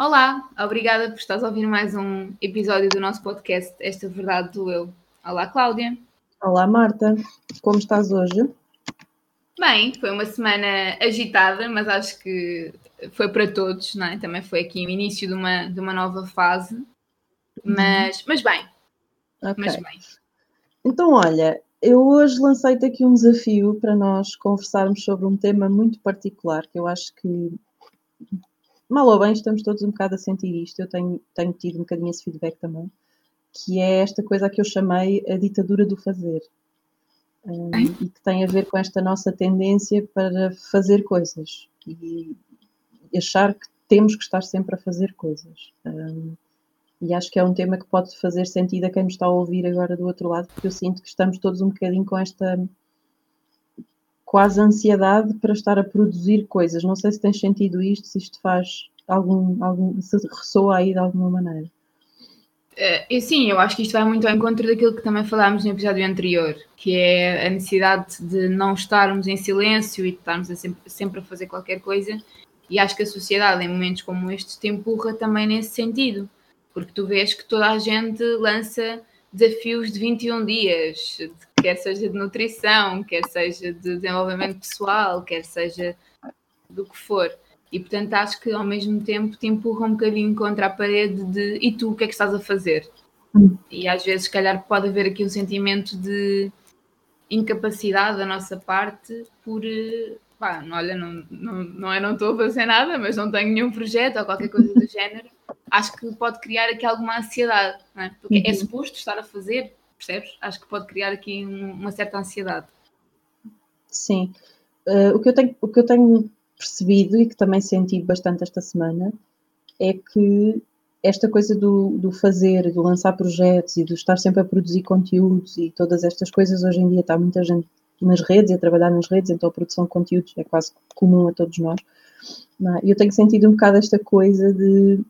Olá, obrigada por estares a ouvir mais um episódio do nosso podcast Esta Verdade do Eu. Olá, Cláudia. Olá, Marta. Como estás hoje? Bem, foi uma semana agitada, mas acho que foi para todos, não é? Também foi aqui o início de uma, de uma nova fase. Mas, mas bem. Ok. Mas bem. Então, olha, eu hoje lancei-te aqui um desafio para nós conversarmos sobre um tema muito particular que eu acho que, mal ou bem, estamos todos um bocado a sentir isto. Eu tenho, tenho tido um bocadinho esse feedback também, que é esta coisa que eu chamei a ditadura do fazer. Um, e que tem a ver com esta nossa tendência para fazer coisas e achar que temos que estar sempre a fazer coisas. Um, e acho que é um tema que pode fazer sentido a quem nos está a ouvir agora do outro lado, porque eu sinto que estamos todos um bocadinho com esta quase ansiedade para estar a produzir coisas. Não sei se tens sentido isto, se isto faz algum, algum se ressoa aí de alguma maneira. E sim, eu acho que isto vai muito ao encontro daquilo que também falámos no episódio anterior, que é a necessidade de não estarmos em silêncio e de estarmos a sempre, sempre a fazer qualquer coisa. E acho que a sociedade, em momentos como estes, te empurra também nesse sentido, porque tu vês que toda a gente lança desafios de 21 dias, de- quer seja de nutrição, quer seja de desenvolvimento pessoal, quer seja do que for. E portanto acho que ao mesmo tempo te empurra um bocadinho contra a parede de e tu o que é que estás a fazer? Hum. E às vezes, se calhar, pode haver aqui um sentimento de incapacidade da nossa parte por eh, pá, olha, não, não, não é não estou a fazer nada, mas não tenho nenhum projeto ou qualquer coisa do género. Acho que pode criar aqui alguma ansiedade, não é? Porque é Uhum. suposto estar a fazer, percebes? Acho que pode criar aqui um- uma certa ansiedade. Sim. Uh, o, que eu tenho, o que eu tenho percebido e que também senti bastante esta semana é que esta coisa do, do fazer, do lançar projetos e do estar sempre a produzir conteúdos e todas estas coisas, hoje em dia está muita gente nas redes e a trabalhar nas redes, então a produção de conteúdos é quase comum a todos nós. é? E eu tenho sentido um bocado esta coisa de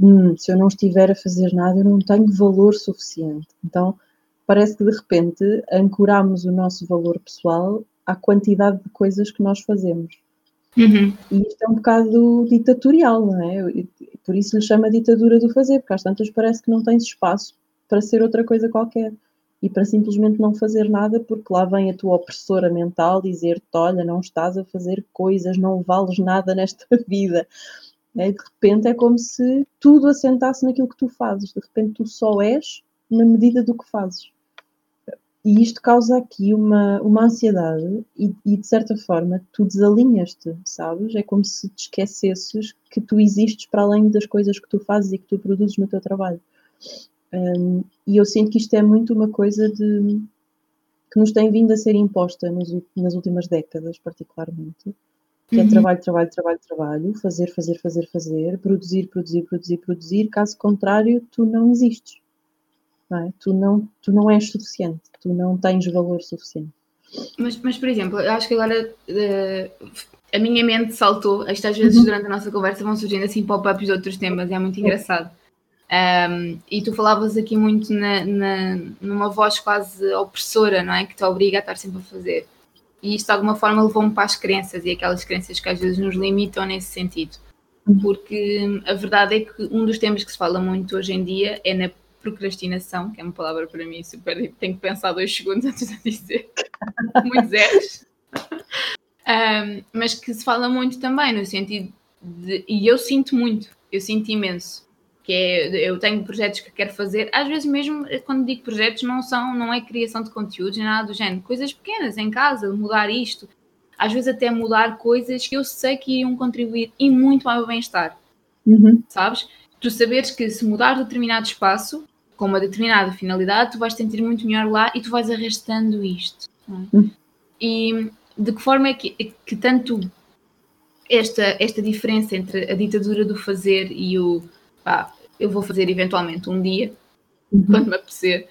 "Hum, se eu não estiver a fazer nada, eu não tenho valor suficiente. Então parece que de repente ancoramos o nosso valor pessoal à quantidade de coisas que nós fazemos. E isto é um bocado ditatorial, não é? Por isso lhe chama ditadura do fazer, porque às tantas parece que não tens espaço para ser outra coisa qualquer e para simplesmente não fazer nada, porque lá vem a tua opressora mental dizer-te: olha, não estás a fazer coisas, não vales nada nesta vida. É, de repente é como se tudo assentasse naquilo que tu fazes, de repente tu só és na medida do que fazes. E isto causa aqui uma, uma ansiedade e, e, de certa forma, tu desalinhas-te, sabes? É como se te esquecesses que tu existes para além das coisas que tu fazes e que tu produzes no teu trabalho. Um, e eu sinto que isto é muito uma coisa de, que nos tem vindo a ser imposta nos nas últimas décadas, particularmente. Que é Uhum. trabalho, trabalho, trabalho, trabalho, fazer, fazer, fazer, fazer, produzir, produzir, produzir, produzir. Caso contrário, tu não existes não é? Tu não, tu não és suficiente, tu não tens valor suficiente. Mas, mas, por exemplo, eu acho que agora eh, a minha mente saltou. Isto às vezes durante a nossa conversa vão surgindo assim pop-ups de outros temas, é muito engraçado. Um, e tu falavas aqui muito na, na- numa voz quase opressora, não é? Que te obriga a estar sempre a fazer. E isto de alguma forma levou-me para as crenças e aquelas crenças que às vezes nos limitam nesse sentido. Uhum. Porque a verdade é que um dos temas que se fala muito hoje em dia é na procrastinação, que é uma palavra para mim super. Tenho que pensar dois segundos antes de dizer. Muitos erros. Um, mas que se fala muito também no sentido de. E eu sinto muito, eu sinto imenso. Que é, eu tenho projetos que quero fazer, às vezes mesmo quando digo projetos não são, não é criação de conteúdos, nada do género, coisas pequenas em casa, mudar isto, às vezes até mudar coisas que eu sei que iriam contribuir e muito ao meu bem-estar Uhum. sabes? Tu saberes que se mudar determinado espaço, com uma determinada finalidade, tu vais sentir muito melhor lá e tu vais arrastando isto. é? Hum. E de que forma é que, é que tanto esta, esta diferença entre a ditadura do fazer e o pá, eu vou fazer eventualmente um dia, Uhum. quando me apetecer,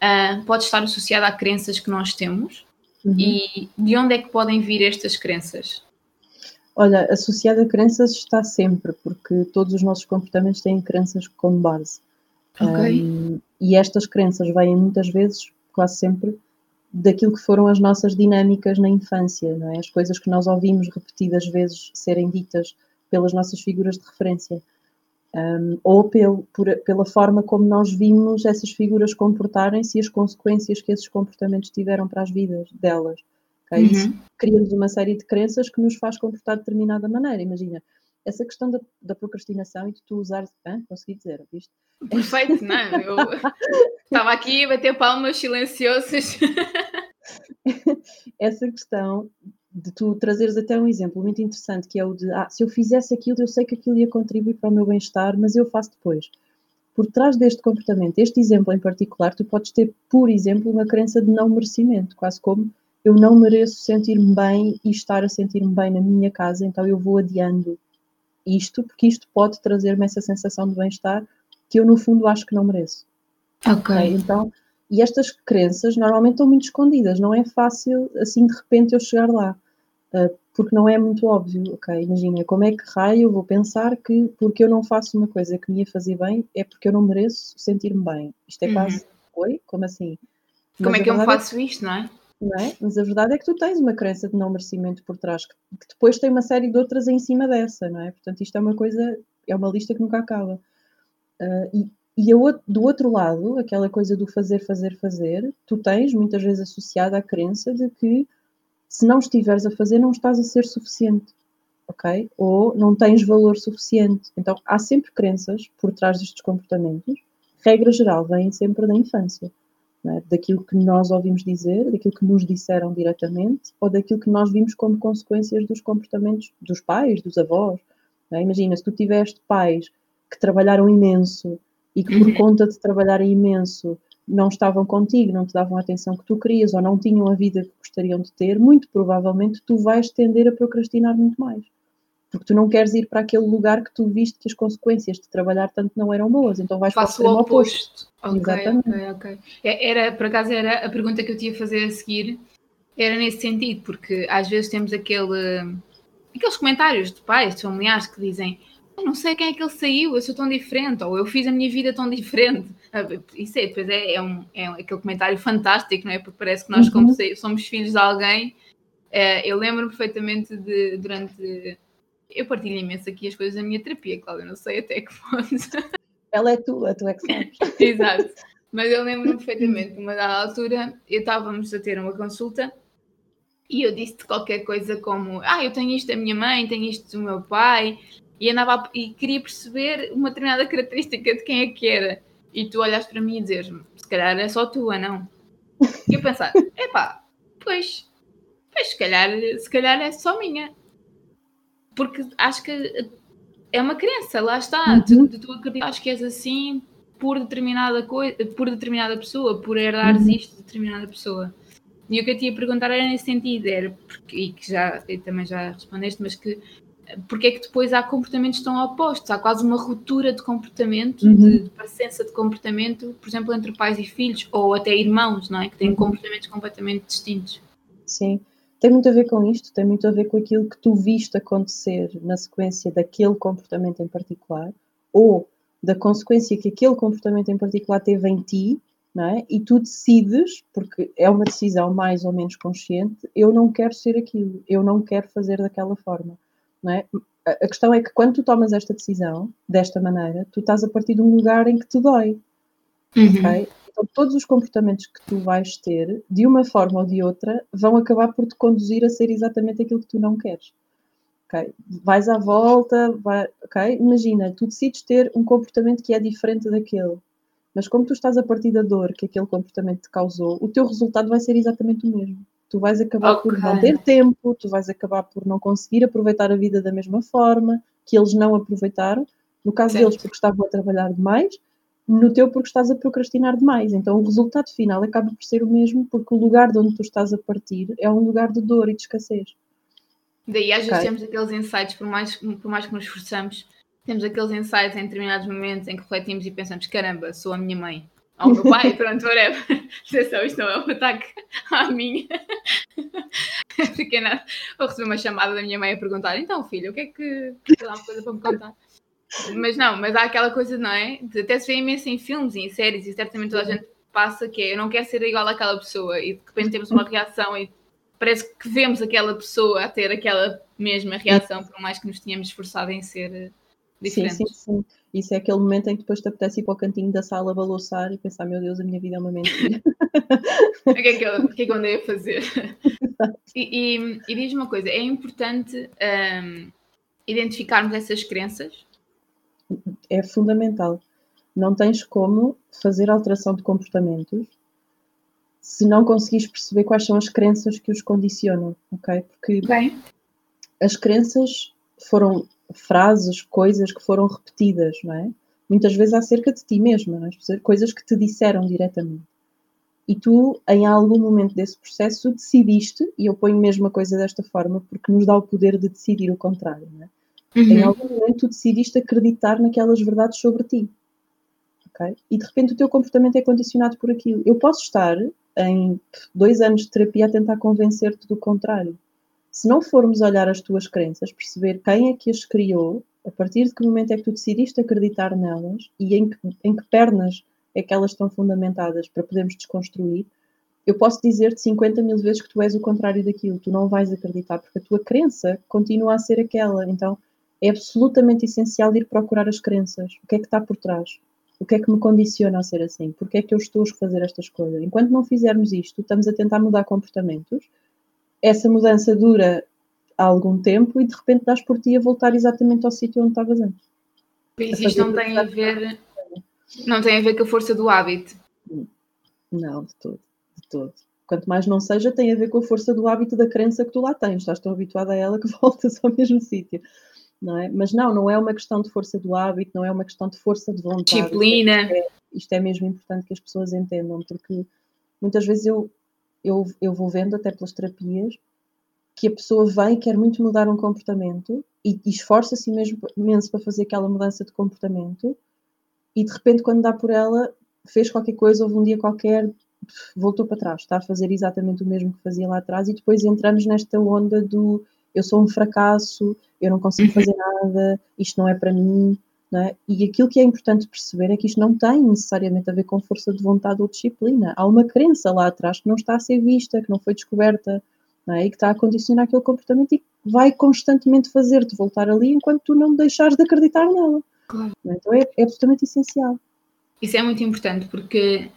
ah, pode estar associada a crenças que nós temos Uhum. e de onde é que podem vir estas crenças? Olha, associada a crenças está sempre, porque todos os nossos comportamentos têm crenças como base. Ok. Um, e estas crenças vêm muitas vezes, quase sempre, daquilo que foram as nossas dinâmicas na infância, não é? As coisas que nós ouvimos repetidas vezes serem ditas pelas nossas figuras de referência. Um, ou pel, por, pela forma como nós vimos essas figuras comportarem-se e as consequências que esses comportamentos tiveram para as vidas delas. Okay? Uhum. Criamos uma série de crenças que nos faz comportar de determinada maneira. Imagina, essa questão da, da procrastinação e de tu usar. Ah, consegui dizer, viste? Perfeito, não? É? Eu estava aqui a bater palmas silenciosas. essa questão de tu trazeres até um exemplo muito interessante, que é o de ah, se eu fizesse aquilo, eu sei que aquilo ia contribuir para o meu bem-estar, mas eu faço depois. Por trás deste comportamento, este exemplo em particular, tu podes ter, por exemplo, uma crença de não merecimento, quase como eu não mereço sentir-me bem e estar a sentir-me bem na minha casa, então eu vou adiando isto, porque isto pode trazer-me essa sensação de bem-estar que eu, no fundo, acho que não mereço. Ok. okay? Então, e estas crenças normalmente estão muito escondidas, não é fácil assim de repente eu chegar lá, uh, porque não é muito óbvio, ok? Imagina, como é que raio eu vou pensar que porque eu não faço uma coisa que me ia fazer bem é porque eu não mereço sentir-me bem. Isto é uhum. quase, oi? Como assim? Como Mas é que eu faço isto, não é? Não é? Mas a verdade é que tu tens uma crença de não merecimento por trás, que, que depois tem uma série de outras em cima dessa, não é? Portanto, isto é uma coisa, é uma lista que nunca acaba. Uh, e, e do outro lado, aquela coisa do fazer, fazer, fazer, tu tens muitas vezes associada a crença de que se não estiveres a fazer, não estás a ser suficiente, ok? Ou não tens valor suficiente. Então, há sempre crenças por trás destes comportamentos. Regra geral, vêm sempre da infância. É? Daquilo que nós ouvimos dizer, daquilo que nos disseram diretamente, ou daquilo que nós vimos como consequências dos comportamentos dos pais, dos avós. É? Imagina, se tu tiveste pais que trabalharam imenso e que por conta de trabalharem imenso não estavam contigo, não te davam a atenção que tu querias ou não tinham a vida que gostariam de ter, muito provavelmente tu vais tender a procrastinar muito mais. Porque tu não queres ir para aquele lugar que tu viste que as consequências de trabalhar tanto não eram boas, então vais Faço para o oposto. oposto. Okay, Exatamente. Ok, ok. É, era, por acaso, era a pergunta que eu tinha a fazer a seguir, era nesse sentido, porque às vezes temos aquele, aqueles comentários de pais, de familiares que dizem eu não sei quem é que ele saiu, eu sou tão diferente, ou eu fiz a minha vida tão diferente. Ah, isso é, depois é, é, um, é aquele comentário fantástico, não é? Porque parece que nós, como uhum. somos filhos de alguém, é, eu lembro-me perfeitamente de, durante. Eu partilho imenso aqui as coisas da minha terapia, Cláudia, não sei até que ponto. Ela é tua, tu é que sabes. Exato. Mas eu lembro-me perfeitamente, uma dada altura, eu estávamos a ter uma consulta e eu disse qualquer coisa como: Ah, eu tenho isto da minha mãe, tenho isto do meu pai, e andava e queria perceber uma determinada característica de quem é que era. E tu olhas para mim e dizes-me, se calhar é só tua, não? E eu pensar, epá, pois, pois se calhar, se calhar é só minha. Porque acho que é uma crença, lá está. Uhum. Tu, tu acreditas que és assim por determinada coisa, por determinada pessoa, por herdares uhum. isto de determinada pessoa. E o que eu te ia perguntar era nesse sentido, era, porque, e que já também já respondeste, mas que porque é que depois há comportamentos tão opostos, há quase uma ruptura de comportamento, uhum. de, de presença de comportamento, por exemplo, entre pais e filhos, ou até irmãos, não é? Que têm uhum. comportamentos completamente distintos. Sim, tem muito a ver com isto, tem muito a ver com aquilo que tu viste acontecer na sequência daquele comportamento em particular, ou da consequência que aquele comportamento em particular teve em ti, não é? E tu decides, porque é uma decisão mais ou menos consciente, eu não quero ser aquilo, eu não quero fazer daquela forma. É? A questão é que quando tu tomas esta decisão, desta maneira, tu estás a partir de um lugar em que te dói. Uhum. Okay? Então, todos os comportamentos que tu vais ter, de uma forma ou de outra, vão acabar por te conduzir a ser exatamente aquilo que tu não queres. Okay? Vais à volta, vai, okay? imagina, tu decides ter um comportamento que é diferente daquele, mas como tu estás a partir da dor que aquele comportamento te causou, o teu resultado vai ser exatamente o mesmo tu vais acabar okay. por não ter tempo, tu vais acabar por não conseguir aproveitar a vida da mesma forma que eles não aproveitaram. No caso certo. deles, porque estavam a trabalhar demais, no teu, porque estás a procrastinar demais. Então, o resultado final acaba por ser o mesmo, porque o lugar de onde tu estás a partir é um lugar de dor e de escassez. Daí, às vezes, okay. temos aqueles insights, por mais, por mais que nos esforçamos, temos aqueles insights em determinados momentos em que refletimos e pensamos: caramba, sou a minha mãe ao meu pai, pronto, whatever. Atenção, isto não é um ataque à minha. Fiquei na... Vou receber uma chamada da minha mãe a perguntar: então, filho, o que é que. Tem uma coisa para me contar. Mas não, mas há aquela coisa, não é? Até se vê imenso em filmes e em séries, e certamente toda a gente passa que é: eu não quero ser igual àquela pessoa, e de repente temos uma reação e parece que vemos aquela pessoa a ter aquela mesma reação, por mais que nos tínhamos esforçado em ser diferentes. Sim, sim, sim. Isso é aquele momento em que depois te apetece ir para o cantinho da sala balouçar e pensar, meu Deus, a minha vida é uma mentira. o, que é que eu, o que é que eu andei a fazer? e, e, e diz uma coisa, é importante um, identificarmos essas crenças? É fundamental. Não tens como fazer alteração de comportamentos se não conseguires perceber quais são as crenças que os condicionam, ok? Porque okay. as crenças foram frases, coisas que foram repetidas, não é? Muitas vezes acerca de ti mesma, não é? coisas que te disseram diretamente. E tu, em algum momento desse processo, decidiste, e eu ponho mesmo a coisa desta forma porque nos dá o poder de decidir o contrário, não é? Uhum. Em algum momento tu decidiste acreditar naquelas verdades sobre ti. Okay? E de repente o teu comportamento é condicionado por aquilo. Eu posso estar em dois anos de terapia a tentar convencer-te do contrário. Se não formos olhar as tuas crenças, perceber quem é que as criou, a partir de que momento é que tu decidiste acreditar nelas e em que, em que pernas é que elas estão fundamentadas para podermos desconstruir, eu posso dizer-te 50 mil vezes que tu és o contrário daquilo, tu não vais acreditar, porque a tua crença continua a ser aquela. Então é absolutamente essencial ir procurar as crenças. O que é que está por trás? O que é que me condiciona a ser assim? Porque é que eu estou a fazer estas coisas? Enquanto não fizermos isto, estamos a tentar mudar comportamentos. Essa mudança dura algum tempo e de repente dás por ti a voltar exatamente ao sítio onde estavas antes. Mas isto não tem a ver, não tem a ver com a força do hábito. Não, de todo, de todo. Quanto mais não seja, tem a ver com a força do hábito da crença que tu lá tens. Estás tão habituada a ela que voltas ao mesmo sítio não é? Mas não, não é uma questão de força do hábito, não é uma questão de força de vontade. Disciplina. Isto é, isto é mesmo importante que as pessoas entendam, porque muitas vezes eu, eu, eu vou vendo, até pelas terapias, que a pessoa vem e quer muito mudar um comportamento e, e esforça-se mesmo imenso para fazer aquela mudança de comportamento e de repente quando dá por ela fez qualquer coisa, houve um dia qualquer, voltou para trás, está a fazer exatamente o mesmo que fazia lá atrás e depois entramos nesta onda do eu sou um fracasso, eu não consigo uhum. fazer nada, isto não é para mim. É? E aquilo que é importante perceber é que isto não tem necessariamente a ver com força de vontade ou disciplina. Há uma crença lá atrás que não está a ser vista, que não foi descoberta, não é? e que está a condicionar aquele comportamento e que vai constantemente fazer-te voltar ali enquanto tu não deixares de acreditar nela. Claro. É? Então é, é absolutamente essencial. Isso é muito importante porque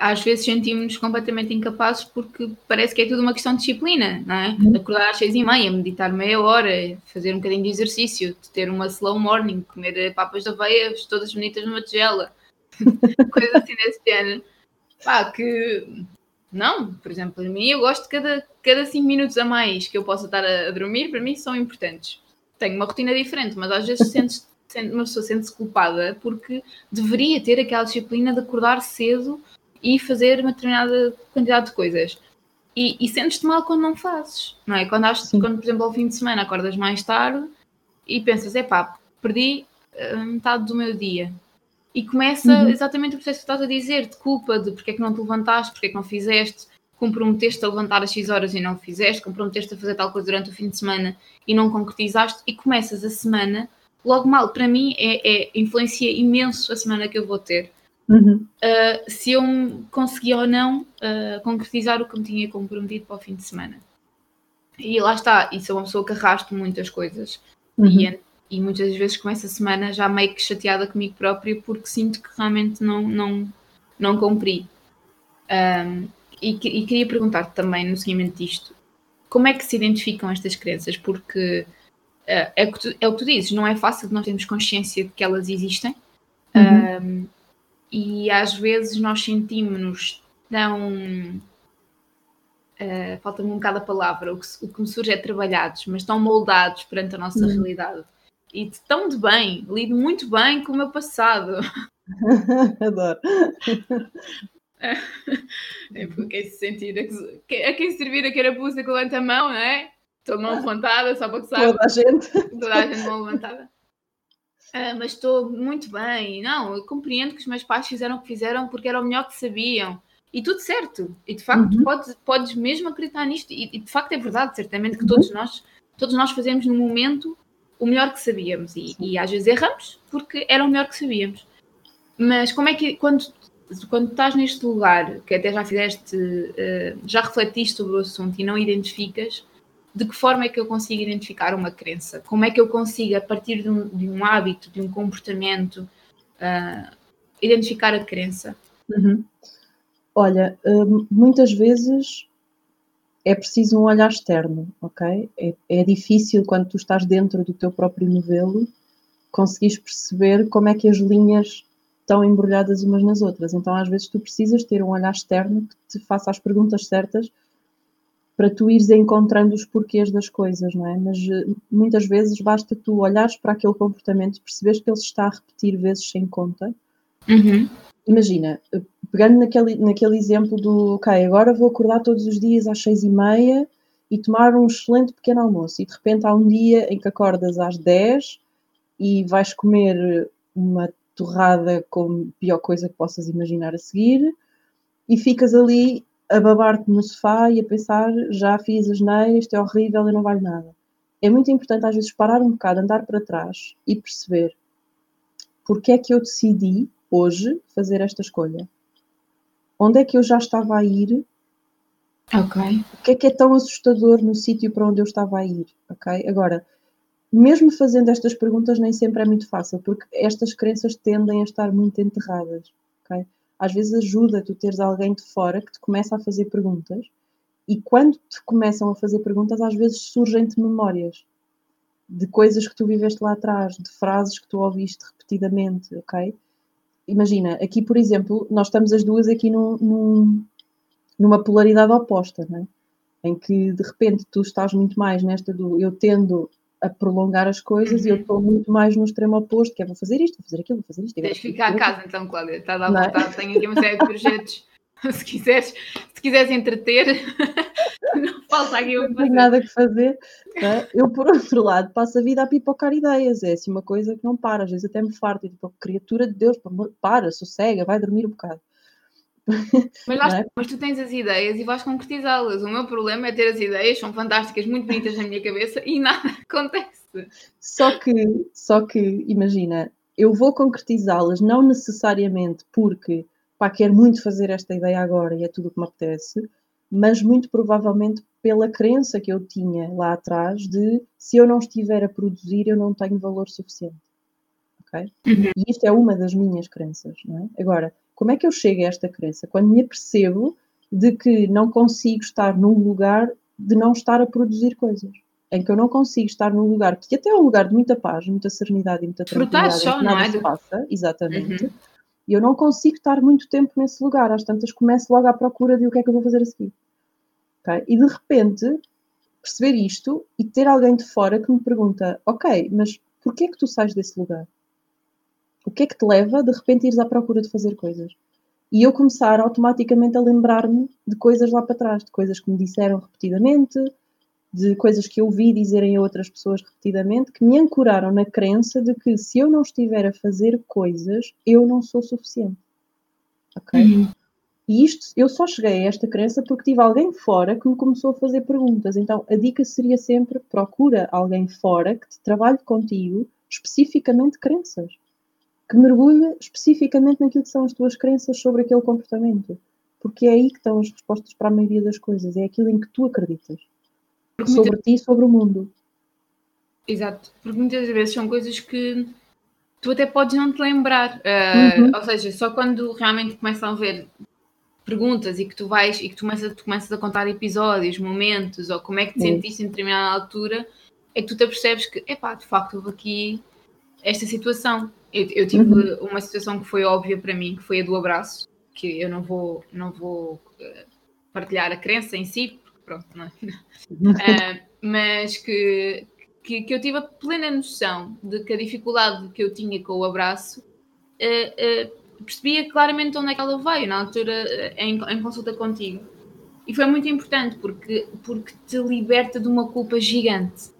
às vezes sentimos-nos completamente incapazes porque parece que é tudo uma questão de disciplina, não é? Uhum. Acordar às seis e meia, meditar meia hora, fazer um bocadinho de exercício, de ter uma slow morning, comer papas de aveia todas bonitas numa tigela, coisas assim desse género. Pá, que não, por exemplo, para mim eu gosto de cada, cada cinco minutos a mais que eu possa estar a, a dormir, para mim são importantes. Tenho uma rotina diferente, mas às vezes sentes, uma pessoa sente-se culpada porque deveria ter aquela disciplina de acordar cedo e fazer uma determinada quantidade de coisas. E, e sentes-te mal quando não fazes, não é? Quando, achas, quando, por exemplo, ao fim de semana acordas mais tarde e pensas, epá, perdi uh, metade do meu dia. E começa uhum. exatamente o processo que estás a dizer, de culpa, de porque é que não te levantaste, porque é que não fizeste, comprometeste a levantar às X horas e não fizeste, comprometeste a fazer tal coisa durante o fim de semana e não concretizaste, e começas a semana logo mal. Para mim, é, é influencia imenso a semana que eu vou ter. Uhum. Uh, se eu conseguia ou não uh, concretizar o que me tinha comprometido para o fim de semana. E lá está, e sou uma pessoa que arrasto muitas coisas. Uhum. E, e, muitas vezes começo a semana já meio que chateada comigo própria porque sinto que realmente não, não, não cumpri. Um, e, e, queria perguntar-te também no seguimento disto, como é que se identificam estas crenças? Porque uh, é, o tu, é, o que tu dizes, não é fácil de nós termos consciência de que elas existem. Uhum. Um, e às vezes nós sentimos-nos tão. Uh, Falta-me um bocado a palavra, o que, o que me surge é trabalhados, mas tão moldados perante a nossa uhum. realidade. E de tão de bem, lido muito bem com o meu passado. Adoro. É porque se sentir a, quem servir a carapuça que levanta a mão, não é? Toda mão levantada, só para que saiba. Toda a gente. Toda a gente mão levantada. Ah, mas estou muito bem. Não, eu compreendo que os meus pais fizeram o que fizeram porque era o melhor que sabiam. E tudo certo. E de facto, uhum. podes, podes mesmo acreditar nisto. E, e, de facto é verdade, certamente, que uhum. todos nós todos nós fazemos no momento o melhor que sabíamos. E, e, às vezes erramos porque era o melhor que sabíamos. Mas como é que quando, quando estás neste lugar, que até já fizeste, uh, já refletiste sobre o assunto e não identificas, de que forma é que eu consigo identificar uma crença? Como é que eu consigo, a partir de um, de um hábito, de um comportamento, uh, identificar a crença? Uhum. Olha, hum, muitas vezes é preciso um olhar externo, ok? É, é, difícil quando tu estás dentro do teu próprio novelo conseguires perceber como é que as linhas estão embrulhadas umas nas outras. Então, às vezes, tu precisas ter um olhar externo que te faça as perguntas certas para tu ires encontrando os porquês das coisas, não é? Mas eh, muitas vezes basta tu olhares para aquele comportamento e perceberes que ele se está a repetir vezes sem conta. Uhum. Imagina, eh, pegando naquele, naquele exemplo do, ok, agora vou acordar todos os dias às seis e meia e tomar um excelente pequeno almoço e de repente há um dia em que acordas às dez e vais comer uma torrada com a pior coisa que possas imaginar a seguir e ficas ali a babar-te no sofá e a pensar já fiz as neiras, isto é horrível e não vale nada. É muito importante às vezes parar um bocado, andar para trás e perceber porque é que eu decidi hoje fazer esta escolha. Onde é que eu já estava a ir? Ok. O que é que é tão assustador no sítio para onde eu estava a ir? Ok? Agora, mesmo fazendo estas perguntas nem sempre é muito fácil, porque estas crenças tendem a estar muito enterradas. ok? Às vezes ajuda tu teres alguém de fora que te começa a fazer perguntas e quando te começam a fazer perguntas, às vezes surgem-te memórias de coisas que tu viveste lá atrás, de frases que tu ouviste repetidamente, ok? Imagina, aqui por exemplo, nós estamos as duas aqui num, num, numa polaridade oposta, não é? em que de repente tu estás muito mais nesta do eu tendo a prolongar as coisas uhum. e eu uhum. estou muito mais no extremo oposto, que é vou fazer isto, vou fazer aquilo, vou fazer isto. Tens que ficar a casa então, Cláudia, está a dar é? vontade, tenho aqui uma série de projetos, se quiseres, se quiseres entreter, não falta aqui o Não tenho nada que fazer. É? Eu, por outro lado, passo a vida a pipocar ideias, é assim uma coisa que não para, às vezes até me farto, tipo, criatura de Deus, para, sossega, vai dormir um bocado. Mas, lá, é? mas tu tens as ideias e vais concretizá-las. O meu problema é ter as ideias, são fantásticas, muito bonitas na minha cabeça e nada acontece. Só que, só que imagina, eu vou concretizá-las não necessariamente porque pá, quero muito fazer esta ideia agora e é tudo o que me apetece, mas muito provavelmente pela crença que eu tinha lá atrás de se eu não estiver a produzir, eu não tenho valor suficiente. Okay? Uhum. E isto é uma das minhas crenças. Não é? Agora, como é que eu chego a esta crença? Quando me apercebo de que não consigo estar num lugar de não estar a produzir coisas. Em que eu não consigo estar num lugar que até é um lugar de muita paz, muita serenidade e muita tranquilidade. Só, não é? se passa, exatamente. Uhum. E eu não consigo estar muito tempo nesse lugar. Às tantas começo logo à procura de o que é que eu vou fazer a seguir. Okay? E de repente perceber isto e ter alguém de fora que me pergunta: Ok, mas porquê é que tu sais desse lugar? O que é que te leva de repente a ires à procura de fazer coisas? E eu começar automaticamente a lembrar-me de coisas lá para trás, de coisas que me disseram repetidamente, de coisas que eu ouvi dizerem a outras pessoas repetidamente, que me ancoraram na crença de que se eu não estiver a fazer coisas, eu não sou suficiente. Ok? Uhum. E isto, eu só cheguei a esta crença porque tive alguém fora que me começou a fazer perguntas. Então, a dica seria sempre: procura alguém fora que te trabalhe contigo, especificamente crenças que mergulha especificamente naquilo que são as tuas crenças sobre aquele comportamento. Porque é aí que estão as respostas para a maioria das coisas, é aquilo em que tu acreditas. Porque sobre muitas... ti e sobre o mundo. Exato, porque muitas vezes são coisas que tu até podes não te lembrar. Uh, uhum. Ou seja, só quando realmente começam a ver perguntas e que tu vais e que tu começas, tu começas a contar episódios, momentos, ou como é que te sentiste em determinada altura, é que tu te percebes que, epá, de facto houve aqui esta situação. Eu, eu tive uhum. uma situação que foi óbvia para mim, que foi a do abraço, que eu não vou, não vou eh, partilhar a crença em si, porque pronto, não é? uh, mas que, que, que, eu tive a plena noção de que a dificuldade que eu tinha com o abraço uh, uh, percebia claramente onde é que ela veio, na altura em, em consulta contigo. E foi muito importante porque, porque te liberta de uma culpa gigante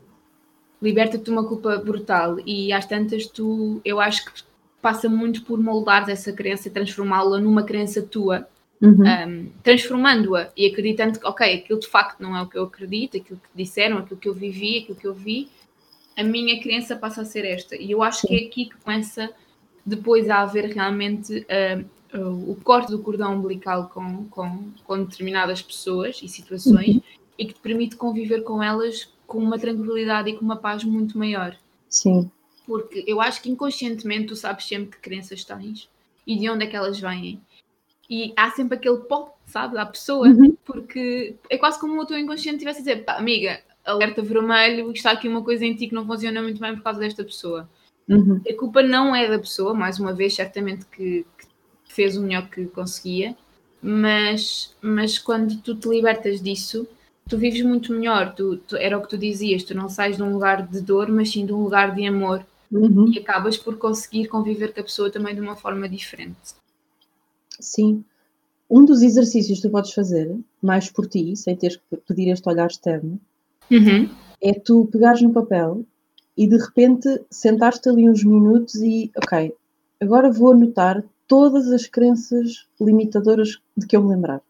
liberta-te de uma culpa brutal e às tantas tu, eu acho que passa muito por moldar essa crença e transformá-la numa crença tua, uhum. um, transformando-a e acreditando que, ok, aquilo de facto não é o que eu acredito, aquilo que disseram, aquilo que eu vivi, aquilo que eu vi, a minha crença passa a ser esta. E eu acho que é aqui que começa depois a haver realmente uh, uh, o corte do cordão umbilical com, com, com determinadas pessoas e situações. Uhum e que te permite conviver com elas com uma tranquilidade e com uma paz muito maior. Sim. Porque eu acho que inconscientemente tu sabes sempre que crenças tens e de onde é que elas vêm. E há sempre aquele pó, sabe, da pessoa, uhum. porque é quase como o teu inconsciente estivesse a dizer, pá, amiga, alerta vermelho, está aqui uma coisa em ti que não funciona muito bem por causa desta pessoa. Uhum. A culpa não é da pessoa, mais uma vez, certamente que, que, fez o melhor que conseguia, mas, mas quando tu te libertas disso, tu vives muito melhor. Tu, tu, era o que tu dizias, tu não sais de um lugar de dor, mas sim de um lugar de amor. Uhum. E acabas por conseguir conviver com a pessoa também de uma forma diferente. Sim. Um dos exercícios que tu podes fazer, mais por ti, sem teres que pedir este olhar externo, uhum. é tu pegares no papel e de repente sentares-te ali uns minutos e, ok, agora vou anotar todas as crenças limitadoras de que eu me lembrar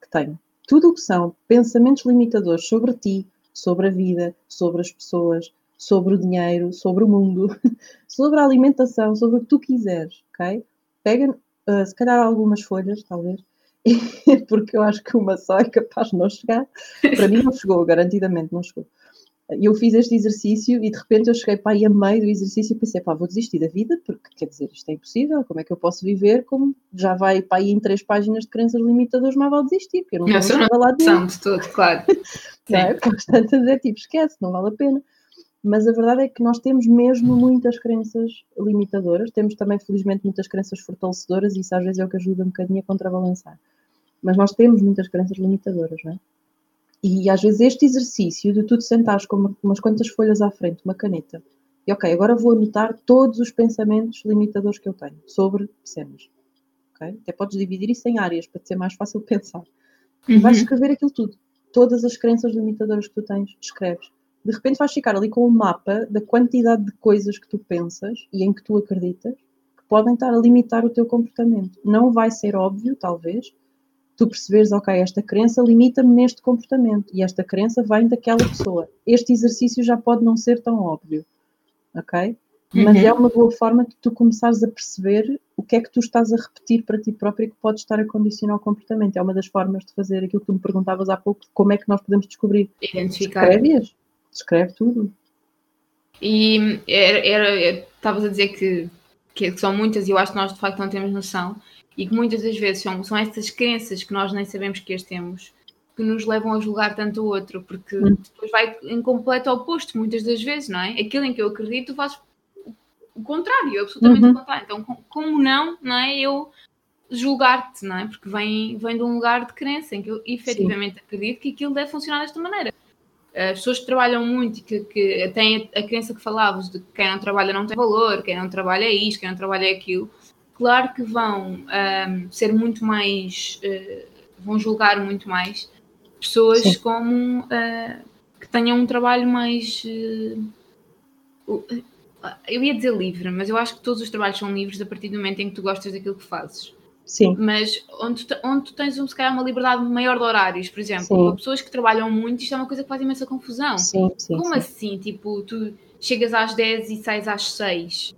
que tenho. Tudo o que são pensamentos limitadores sobre ti, sobre a vida, sobre as pessoas, sobre o dinheiro, sobre o mundo, sobre a alimentação, sobre o que tu quiseres, ok? Pega, uh, se calhar, algumas folhas, talvez, porque eu acho que uma só é capaz de não chegar. Para mim não chegou, garantidamente não chegou. E eu fiz este exercício e de repente eu cheguei para aí a meio do exercício e pensei, pá, vou desistir da vida, porque quer dizer, isto é impossível, como é que eu posso viver como já vai para aí em três páginas de crenças limitadoras, mas vou desistir, porque eu não vou nada lá de de todo, claro. não é? Portanto, é tipo, esquece, não vale a pena. Mas a verdade é que nós temos mesmo muitas crenças limitadoras, temos também, felizmente, muitas crenças fortalecedoras e isso às vezes é o que ajuda um bocadinho a contrabalançar. Mas nós temos muitas crenças limitadoras, não é? E às vezes este exercício de tu te sentares com uma, umas quantas folhas à frente, uma caneta, e ok, agora vou anotar todos os pensamentos limitadores que eu tenho sobre cenas. Okay? Até podes dividir isso em áreas para te ser mais fácil pensar. Uhum. Vais escrever aquilo tudo. Todas as crenças limitadoras que tu tens, escreves de repente vais ficar ali com um mapa da quantidade de coisas que tu pensas e em que tu acreditas que podem estar a limitar o teu comportamento. Não vai ser óbvio, talvez, tu perceberes, ok, esta crença limita-me neste comportamento e esta crença vem daquela pessoa. Este exercício já pode não ser tão óbvio, ok? Mas uhum. é uma boa forma de tu começares a perceber o que é que tu estás a repetir para ti próprio que pode estar a condicionar o comportamento. É uma das formas de fazer aquilo que tu me perguntavas há pouco, como é que nós podemos descobrir. Identificar. Escreve-as descreve tudo. E estavas a dizer que, que são muitas e eu acho que nós de facto não temos noção e que muitas das vezes são, são essas crenças que nós nem sabemos que as temos que nos levam a julgar tanto o outro, porque hum. depois vai em completo oposto muitas das vezes, não é? Aquilo em que eu acredito faz o contrário, absolutamente uhum. o contrário. Então, como não, não é? Eu julgar-te, não é? Porque vem, vem de um lugar de crença em que eu efetivamente Sim. acredito que aquilo deve funcionar desta maneira as pessoas que trabalham muito e que, que têm a, a crença que falavas de que quem não trabalha não tem valor, quem não trabalha é isto, quem não trabalha é aquilo, claro que vão um, ser muito mais, uh, vão julgar muito mais pessoas Sim. como uh, que tenham um trabalho mais. Uh, eu ia dizer livre, mas eu acho que todos os trabalhos são livres a partir do momento em que tu gostas daquilo que fazes. Sim. Mas onde tu, onde tu tens, se calhar, uma liberdade maior de horários, por exemplo, pessoas que trabalham muito, isto é uma coisa que faz imensa confusão. Sim, sim, Como sim. assim? Tipo, tu chegas às 10 e sais às 6.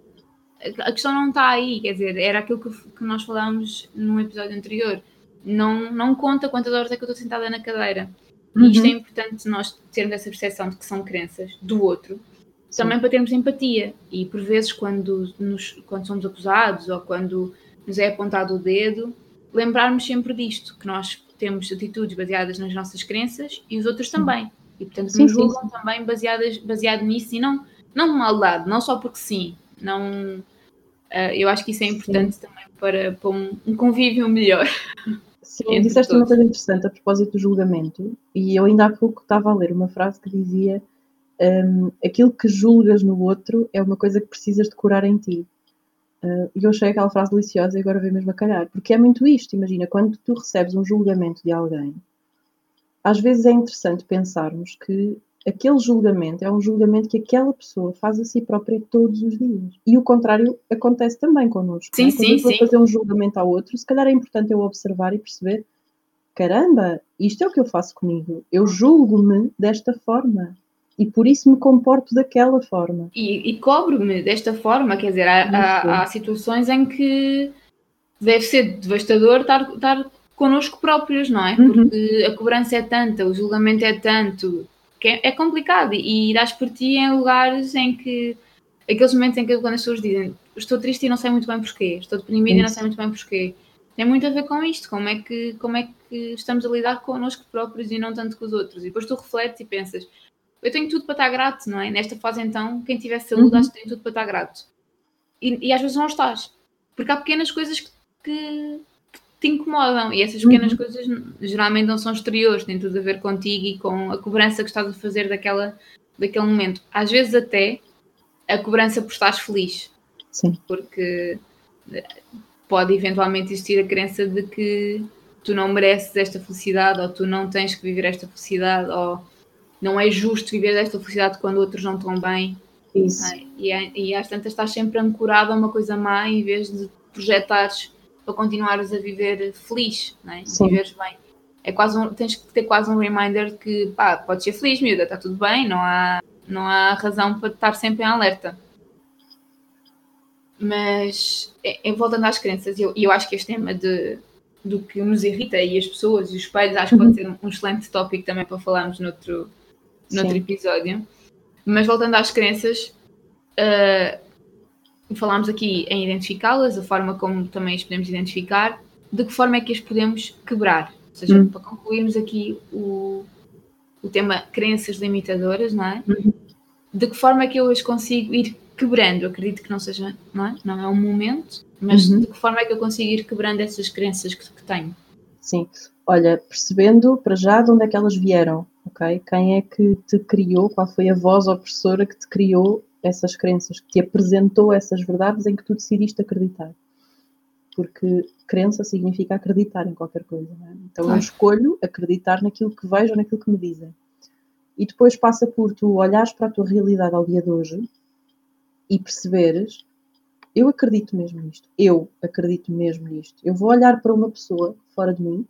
A questão não está aí, quer dizer, era aquilo que, que nós falámos num episódio anterior. Não, não conta quantas horas é que eu estou sentada na cadeira. E isto é uhum. importante nós termos essa percepção de que são crenças do outro, Sim. também para termos empatia. E por vezes, quando, nos, quando somos acusados ou quando nos é apontado o dedo, lembrarmos sempre disto, que nós temos atitudes baseadas nas nossas crenças e os outros também. E portanto sim, nos julgam sim, sim. também baseadas, baseado nisso e não, não de maldade, não só porque sim. Não, uh, eu acho que isso é importante também para, para um, um convívio melhor. Sim, disseste uma coisa interessante a propósito do julgamento, e eu ainda há pouco estava a ler uma frase que dizia um, aquilo que julgas no outro é uma coisa que precisas de curar em ti. Uh, e eu achei aquela frase deliciosa e agora vem mesmo a calhar. Porque é muito isto, imagina, quando tu recebes um julgamento de alguém, às vezes é interessante pensarmos que aquele julgamento é um julgamento que aquela pessoa faz a si própria todos os dias. E o contrário acontece também connosco. Sim, é? sim, sim. fazer um julgamento ao outro, se calhar é importante eu observar e perceber caramba, isto é o que eu faço comigo. Eu julgo-me desta forma e por isso me comporto daquela forma. E, e cobro-me desta forma, quer dizer, há, há, há, situações em que deve ser devastador estar, estar connosco próprios, não é? Uhum. Porque a cobrança é tanta, o julgamento é tanto, que é, é complicado e irás por ti em lugares em que aqueles momentos em que quando as pessoas dizem estou triste e não sei muito bem porquê, estou deprimida e não sei muito bem porquê, tem muito a ver com isto, como é que, como é que estamos a lidar connosco próprios e não tanto com os outros. E depois tu refletes e pensas, eu tenho tudo para estar grato, não é? Nesta fase então, quem tiver saúde uhum. acho que tem tudo para estar grato. E, e às vezes não estás, porque há pequenas coisas que, que te incomodam e essas pequenas uhum. coisas geralmente não são exteriores, têm tudo a ver contigo e com a cobrança que estás a fazer daquela, daquele momento. Às vezes até a cobrança por estares feliz. Sim. Porque pode eventualmente existir a crença de que tu não mereces esta felicidade ou tu não tens que viver esta felicidade ou não é justo viver esta felicidade quando outros não estão bem. Isso. É? E, é, e às tantas estás sempre ancorado a uma coisa má em vez de projetares para continuares a viver feliz, não é? viveres bem. É quase um, tens que ter quase um reminder que pá, podes ser feliz, miúda, está tudo bem, não há, não há razão para estar sempre em alerta. Mas, é, é, voltando às crenças, e eu, eu acho que este tema de, do que nos irrita e as pessoas e os espelhos, acho que pode uhum. ser um, um excelente tópico também para falarmos noutro, noutro episódio. Mas voltando às crenças, uh, falámos aqui em identificá-las, a forma como também as podemos identificar, de que forma é que as podemos quebrar. Ou seja, uhum. para concluirmos aqui o, o tema crenças limitadoras, não é? Uhum. De que forma é que eu as consigo ir quebrando? Eu acredito que não seja, não é? Não é um momento, mas uhum. de que forma é que eu consigo ir quebrando essas crenças que, que tenho? Sim, olha, percebendo para já de onde é que elas vieram, ok? Quem é que te criou, qual foi a voz opressora que te criou essas crenças, que te apresentou essas verdades em que tu decidiste acreditar. Porque crença significa acreditar em qualquer coisa, é? Então claro. eu escolho acreditar naquilo que vejo ou naquilo que me dizem. E depois passa por tu olhares para a tua realidade ao dia de hoje e perceberes eu acredito mesmo nisto. Eu acredito mesmo nisto. Eu vou olhar para uma pessoa fora de mim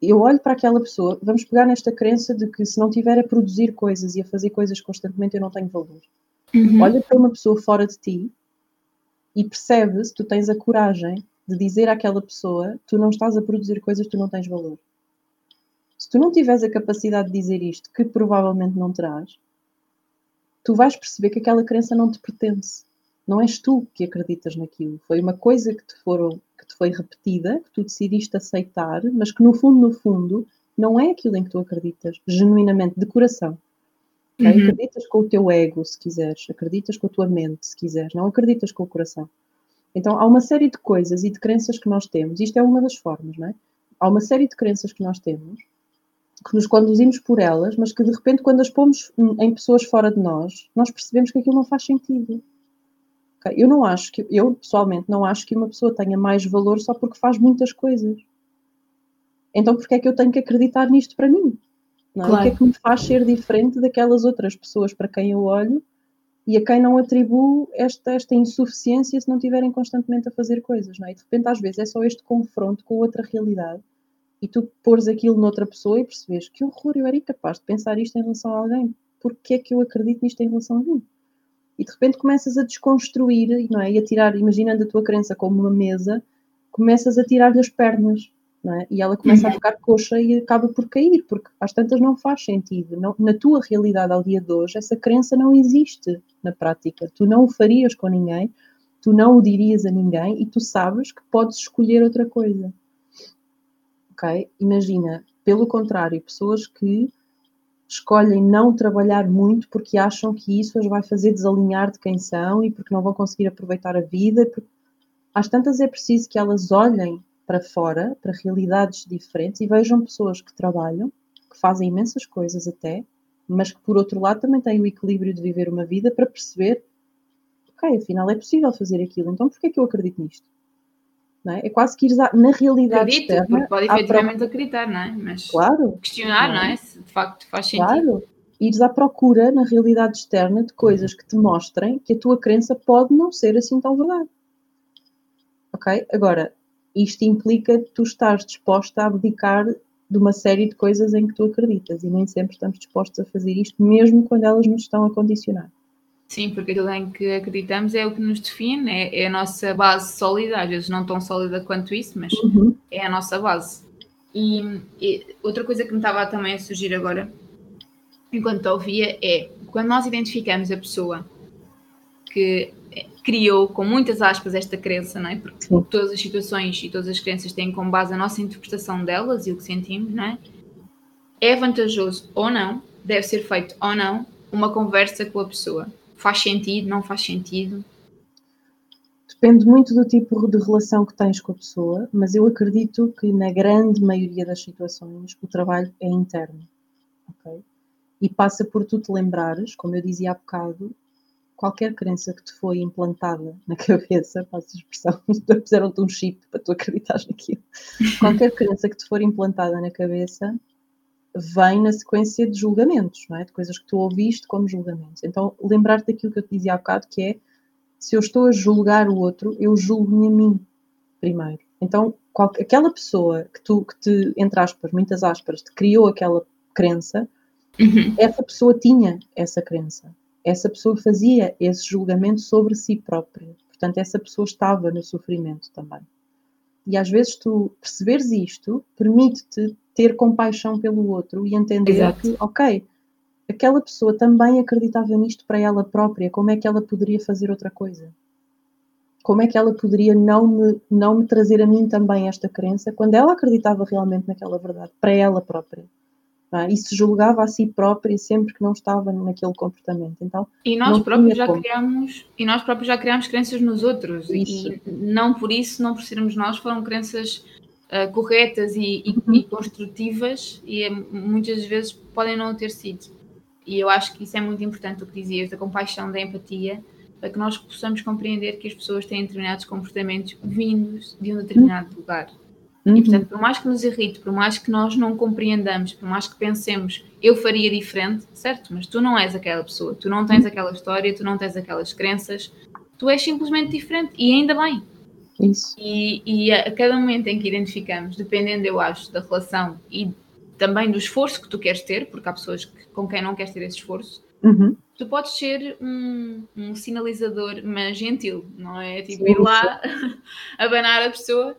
eu olho para aquela pessoa, vamos pegar nesta crença de que se não tiver a produzir coisas e a fazer coisas constantemente, eu não tenho valor. Uhum. Olha para uma pessoa fora de ti e percebe se tu tens a coragem de dizer àquela pessoa: tu não estás a produzir coisas, tu não tens valor. Se tu não tiveres a capacidade de dizer isto, que provavelmente não terás, tu vais perceber que aquela crença não te pertence. Não és tu que acreditas naquilo. Foi uma coisa que te foram te foi repetida, que tu decidiste aceitar, mas que no fundo, no fundo, não é aquilo em que tu acreditas, genuinamente, de coração. Okay? Uhum. Acreditas com o teu ego, se quiseres, acreditas com a tua mente, se quiseres, não acreditas com o coração. Então, há uma série de coisas e de crenças que nós temos, isto é uma das formas, não é? Há uma série de crenças que nós temos, que nos conduzimos por elas, mas que de repente, quando as pomos em pessoas fora de nós, nós percebemos que aquilo não faz sentido. Eu não acho que, eu pessoalmente não acho que uma pessoa tenha mais valor só porque faz muitas coisas. Então, porque é que eu tenho que acreditar nisto para mim? É? Claro. O que é que me faz ser diferente daquelas outras pessoas para quem eu olho e a quem não atribuo esta, esta insuficiência se não estiverem constantemente a fazer coisas, não é? E de repente, às vezes, é só este confronto com outra realidade e tu pôres aquilo noutra pessoa e percebes que horror, eu era incapaz de pensar isto em relação a alguém. Porquê é que eu acredito nisto em relação a mim? E de repente começas a desconstruir não é? e a tirar, imaginando a tua crença como uma mesa, começas a tirar-lhe as pernas é? e ela começa uhum. a ficar coxa e acaba por cair, porque às tantas não faz sentido. Não, na tua realidade ao dia de hoje, essa crença não existe na prática. Tu não o farias com ninguém, tu não o dirias a ninguém e tu sabes que podes escolher outra coisa. Ok? Imagina, pelo contrário, pessoas que escolhem não trabalhar muito porque acham que isso as vai fazer desalinhar de quem são e porque não vão conseguir aproveitar a vida. Às tantas é preciso que elas olhem para fora, para realidades diferentes e vejam pessoas que trabalham, que fazem imensas coisas até, mas que por outro lado também têm o equilíbrio de viver uma vida para perceber, ok, afinal é possível fazer aquilo, então porquê é que eu acredito nisto? É? é? quase que ires na realidade Acredito, externa. Pode efetivamente acreditar, não é? Mas claro, questionar, não é? Se de facto faz sentido. Claro, ires à procura na realidade externa de coisas que te mostrem que a tua crença pode não ser assim tão verdade. Ok? Agora, isto implica tu estares disposta a abdicar de uma série de coisas em que tu acreditas e nem sempre estamos dispostos a fazer isto, mesmo quando elas nos estão a condicionar. Sim, porque aquilo em que acreditamos é o que nos define, é, é a nossa base sólida, às vezes não tão sólida quanto isso, mas uhum. é a nossa base. E, e, outra coisa que me estava também a surgir agora, enquanto ouvia, é quando nós identificamos a pessoa que criou, com muitas aspas, esta crença, não é? Porque Sim. todas as situações e todas as crenças têm como base a nossa interpretação delas e o que sentimos, não é? É vantajoso ou não, deve ser feito ou não, uma conversa com a pessoa Faz sentido, não faz sentido? Depende muito do tipo de relação que tens com a pessoa, mas eu acredito que na grande maioria das situações o trabalho é interno. Okay? E passa por tu te lembrares, como eu dizia há bocado, qualquer crença que te foi implantada na cabeça, passo a expressão, fizeram-te um chip para tu acreditares naquilo. Qualquer crença que te for implantada na cabeça vem na sequência de julgamentos, não é? De coisas que tu ouviste como julgamentos. Então, lembrar-te daquilo que eu te dizia há bocado, que é se eu estou a julgar o outro, eu julgo-me a mim primeiro. Então, qual, aquela pessoa que tu, que te, entre aspas, muitas aspas, te criou aquela crença, uhum. essa pessoa tinha essa crença. Essa pessoa fazia esse julgamento sobre si própria. Portanto, essa pessoa estava no sofrimento também. E às vezes tu perceberes isto permite-te ter compaixão pelo outro e entender Exato. que, ok, aquela pessoa também acreditava nisto para ela própria, como é que ela poderia fazer outra coisa? Como é que ela poderia não me, não me trazer a mim também esta crença quando ela acreditava realmente naquela verdade, para ela própria? É? E se julgava a si própria sempre que não estava naquele comportamento. Então, e nós próprios já como. criamos e nós próprios já criamos crenças nos outros isso. e não por isso, não por sermos nós, foram crenças uh, corretas e, e, uhum. e, construtivas e é, muitas vezes podem não ter sido. E eu acho que isso é muito importante, o que dizias, da compaixão, da empatia, para que nós possamos compreender que as pessoas têm determinados comportamentos vindos de um determinado uhum. lugar. Uhum. E portanto, por mais que nos irrite, por mais que nós não compreendamos, por mais que pensemos, eu faria diferente, certo? Mas tu não és aquela pessoa, tu não tens uhum. aquela história, tu não tens aquelas crenças, tu és simplesmente diferente e ainda bem. Isso. E, e a, cada momento em que identificamos, dependendo, eu acho, da relação e também do esforço que tu queres ter, porque há pessoas que, com quem não queres ter esse esforço, uhum. tu podes ser um, um, sinalizador, mas gentil, não é? Tipo, sim, ir lá abanar a pessoa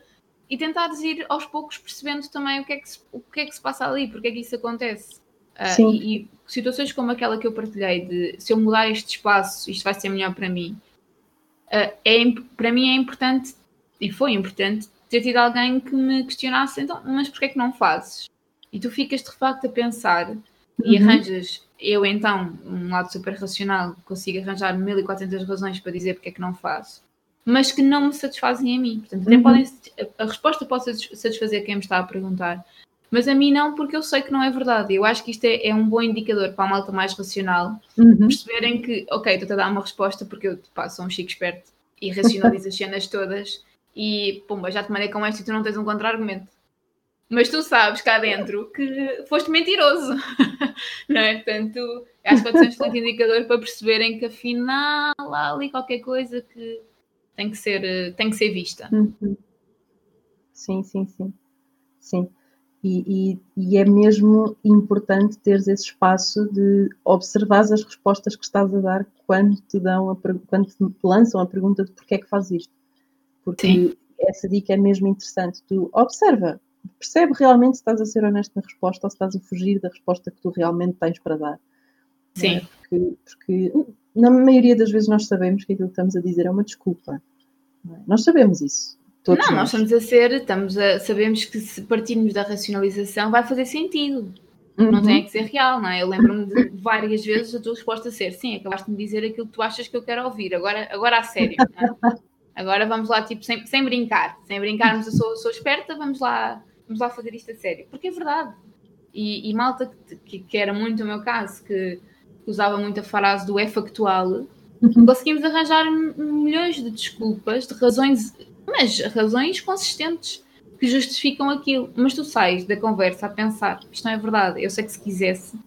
e tentar ir aos poucos percebendo também o que é que se, o que é que se passa ali, porque é que isso acontece. Uh, e, e, situações como aquela que eu partilhei de se eu mudar este espaço, isto vai ser melhor para mim. Uh, é, para mim é importante e foi importante ter tido alguém que me questionasse, então, mas porquê é que não fazes? E tu ficas de facto a pensar uhum. e arranjas, eu então, um lado super racional, consigo arranjar 1400 razões para dizer porque é que não faço, mas que não me satisfazem a mim. Portanto, uhum. podem, a resposta pode satisfazer quem me está a perguntar, mas a mim não, porque eu sei que não é verdade. Eu acho que isto é, é um bom indicador para a malta mais racional uhum. perceberem que, ok, estou a dar uma resposta porque eu pá, sou um chico esperto e racionalizo as cenas todas e pumba, já te mandei com esta e tu não tens um contra-argumento. Mas tu sabes cá dentro que foste mentiroso, não é? Portanto, acho que pode ser um excelente indicador para perceberem que afinal há ali qualquer coisa que tem que ser, tem que ser vista. Uhum. Sim, sim, sim. Sim. E, e, e, é mesmo importante teres esse espaço de observar as respostas que estás a dar quando te dão a, quando te lançam a pergunta de porquê é que fazes isto porque Sim. essa dica é mesmo interessante. Tu observa, percebe realmente se estás a ser honesto na resposta ou se estás a fugir da resposta que tu realmente tens para dar. Sim. É? Porque, porque, na maioria das vezes nós sabemos que aquilo que estamos a dizer é uma desculpa. É? Nós sabemos isso. Todos não, nós. nós estamos a ser, estamos a, sabemos que se partirmos da racionalização vai fazer sentido. Uhum. Não tem que ser real, não é? Eu lembro-me de várias vezes a tua resposta ser sim, acabaste de me dizer aquilo que tu achas que eu quero ouvir, agora, agora a sério. É? Agora vamos lá, tipo, sem, sem brincar, sem brincarmos, eu sou, sou esperta, vamos lá, vamos lá fazer isto a sério. Porque é verdade. E, e malta, que, que, era muito o meu caso, que usava muito a frase do é factual, uhum. conseguimos arranjar milhões de desculpas, de razões, mas razões consistentes que justificam aquilo. Mas tu sais da conversa a pensar, isto não é verdade, eu sei que se quisesse,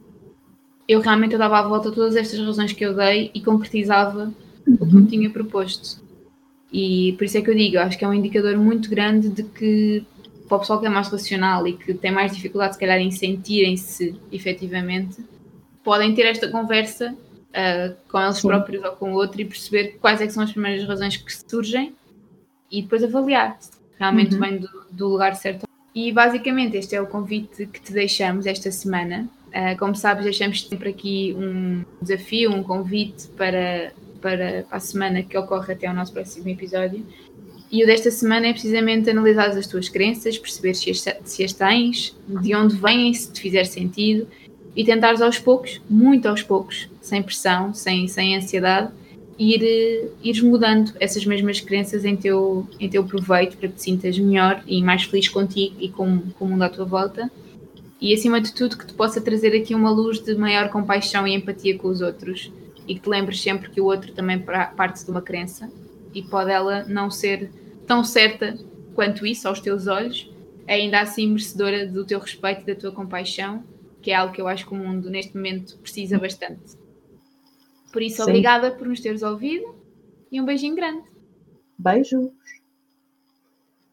eu realmente eu dava a volta todas estas razões que eu dei e concretizava uhum. o que me uhum. tinha proposto. E por isso é que eu digo, acho que é um indicador muito grande de que para o pessoal que é mais racional e que tem mais dificuldade, se calhar, em sentirem-se efetivamente, podem ter esta conversa uh, com eles Sim. próprios ou com o outro e perceber quais é são as primeiras razões que surgem e depois avaliar se realmente uhum. vem do, do, lugar certo. E basicamente este é o convite que te deixamos esta semana. Uh, como sabes, deixamos sempre aqui um desafio, um convite para, para a semana que ocorre até o nosso próximo episódio. E o desta semana é precisamente analisar as tuas crenças, perceber se as, se as tens, de onde vêm, se te fizer sentido, e tentares aos poucos, muito aos poucos, sem pressão, sem, sem ansiedade, ir, ires mudando essas mesmas crenças em teu, em teu proveito para que te sintas melhor e mais feliz contigo e com, com o mundo à tua volta. E acima de tudo, que te possa trazer aqui uma luz de maior compaixão e empatia com os outros e que te lembres sempre que o outro também parte de uma crença e pode ela não ser tão certa quanto isso aos teus olhos, ainda assim merecedora do teu respeito e da tua compaixão que é algo que eu acho que o mundo neste momento precisa bastante. Por isso, Sim. obrigada por nos teres ouvido e um beijinho grande. Beijos.